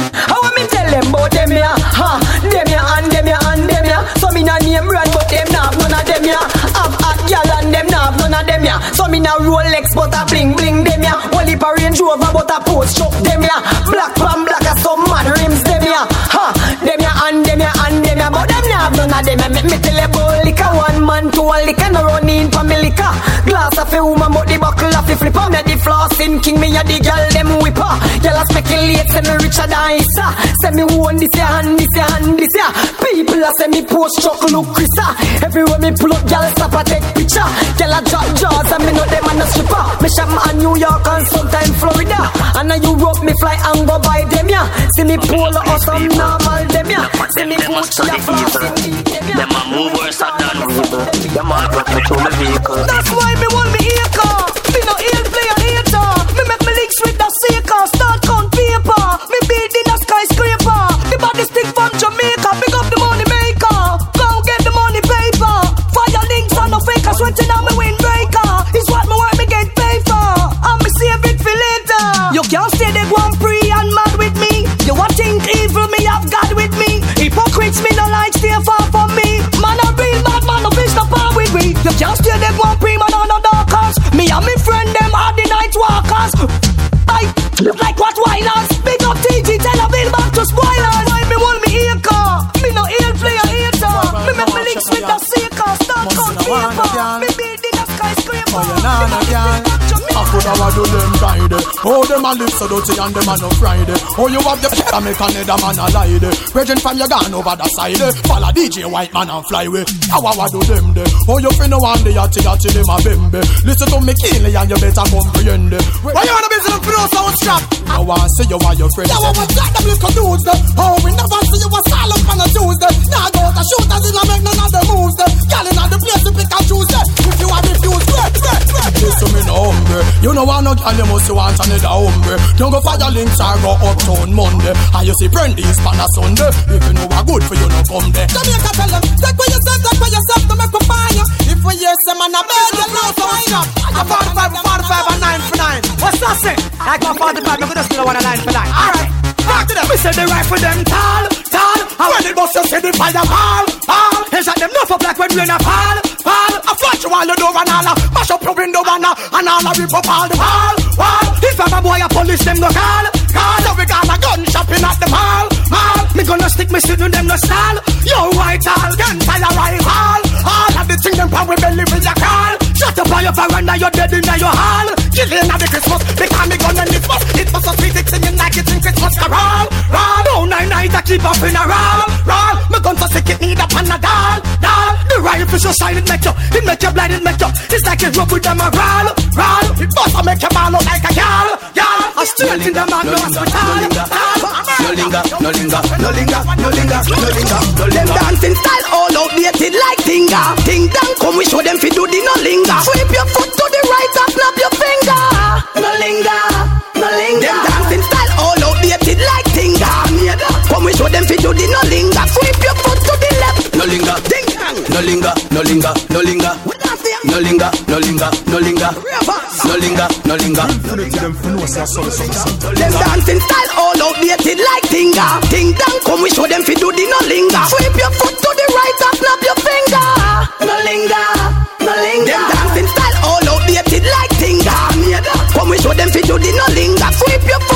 Speaker 23: How am I tell them about them ya? Ha, them ya and them ya and them ya. So me na name brand, but them nah have none of them ya. Have hot gal and them nah have none of them ya. So me na Rolex, but a bling bling them ya. Only pa Range Rover, but a post truck them ya. Black pan black, a some mad rims them ya. Ha, them ya and them ya and them ya, but them nah have none of them ya. Make me tell you about one to a liquor, no run in for me liquor. Glass of a woman, but the buckle of a flipper. Me the flossing king, me a the girl them whipper. Girl a speculate, say me richer than Issa. Say me own this ya and this ya and this year. People a say me post truck look Chrisa. Everywhere me pull up, girl stop a take picture. Girl a drop jaws and me know them and a stripper. Me shop a New York and sometime Florida. And a Europe me fly and go buy them ya. See me polo or some normal them ya. See me Gucci a flossing them.
Speaker 25: Them a move worse than evil. Them a drop me to my vehicle.
Speaker 19: That's why me want Start count. Me build a skyscraper.
Speaker 13: Oh, you nana, girl. I could have do them Friday. Oh, them a live so dirty and them a no Friday. Oh, you have the pepper make another man a lie. Virgin from your gone over the side. Follow DJ White Man and fly away. How I do them de. Oh, you finna a tea a tea them a bembe. Listen to me keenly and you better comprehend. Why you wanna be so for no sound strap? I wanna see you and your friends. Yeah, what was that? Them little dudes girl you must want another hombre. Don't go fire links or go uptown Monday. And you see Brandy's pan a Sunday. If you know what good for you, no come there. Jamaica tell them, take what you say, take what you say to make me find. If we hear some man a bed, you know so stop. A 45, 45 and 9 for 9. What's that say? I got 45, I'm gonna still want a 9 for 9. Alright. Back to them. We say the rifle them tall, tall. And when it bust, you see the fire fall, fall. They shot them enough up like when rain a fall, fall. I flash you all the door and all. Mash up your window and all. And all a rip up all the wall, wall. If I'm a boy, I police them no call, call. So we got a gun shopping at the mall, mall. Me gonna stick me shit to them no stall. Yo, white all, gun fire rival. All of the thing them power belly with your call. Shut up on your veranda, you're dead in your hall. Killing at the Christmas, because me gun and it was. It was so sweet, it's singing like it's in Christmas carol. Roll, all night night, I keep up in a roll, roll. Me gun so sick, it need a panadol, doll. The rifle so silent, make you, it make you blind, it make you. It's like a rub with them a roll, roll. It must make you ball out like a girl, girl. I straight in the man, no hospital.
Speaker 16: No linger, no linger, no linger, no linger, no linger, no. Them dancing style all outdated like tinga. Ting dang, come we show them fi do the no linger. Sweep your foot to the right and snap your finger. No linger, no linger. Them dancing style all outdated like tinga. Come we show them fi do the no linger. Sweep your foot to the.
Speaker 25: No linger,
Speaker 16: Ding dang.
Speaker 25: no linger, no linger, no linger. No linger, no linger, no linger. No linger, no linger.
Speaker 16: Them dancing style all outdated like tinga. Ting dang, come we show them fi do the no linger. Sweep your foot to the right and snap your finger. No linger, no linger. Them dancing style all outdated like tinga. Come we show them fi do the no linger. Sweep your foot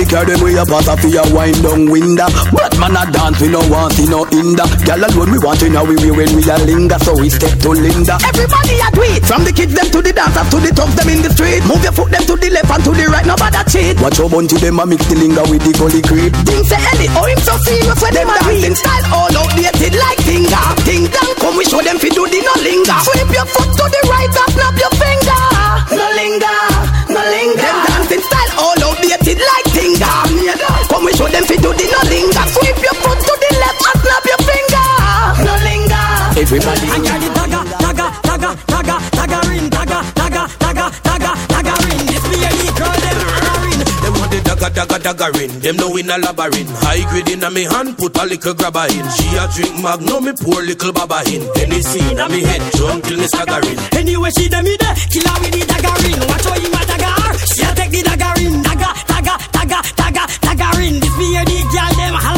Speaker 16: the
Speaker 25: girl them way up out of your wind down window. But man a dance we no want see no hinder. Girl alone we want to know we we when we a linger, so we step to Linda.
Speaker 16: Everybody a do it. From the kids them to the dancers to the thugs them in the street. Move your foot them to the left and to the right. Nobody cheat.
Speaker 25: Watch how bunch them a mix the linger with the gully creep.
Speaker 16: Things say Ellie, oh him so serious when them a dancing style all outdated like tinga. Ting dang, come we show them fi do the no linger. Sweep your foot to the right and snap your finger. No linger, no linger. Them dancing style all outdated like tinga. Come we show them fi do the no linger. Sweep your foot to the left and snap your finger. No linger.
Speaker 25: Everybody.
Speaker 19: I got it dagger, dagger, dagger, dagger, dagger in, dagger, dagger, dagger, dagger, dagger dagger in. Them
Speaker 26: no in a labyrinth. High grade in a me hand, put a little grabber in. She a drink mag. magnum, me pour little baba in. Hennessy in a me head, drunk till me staggering.
Speaker 27: Anyway, she the
Speaker 26: me there, kill her with the dagger in. Watch how him a dagger she a take the dagger in. Dagger, dagger, dagger, dagger, dagger in. This be a the girl them high.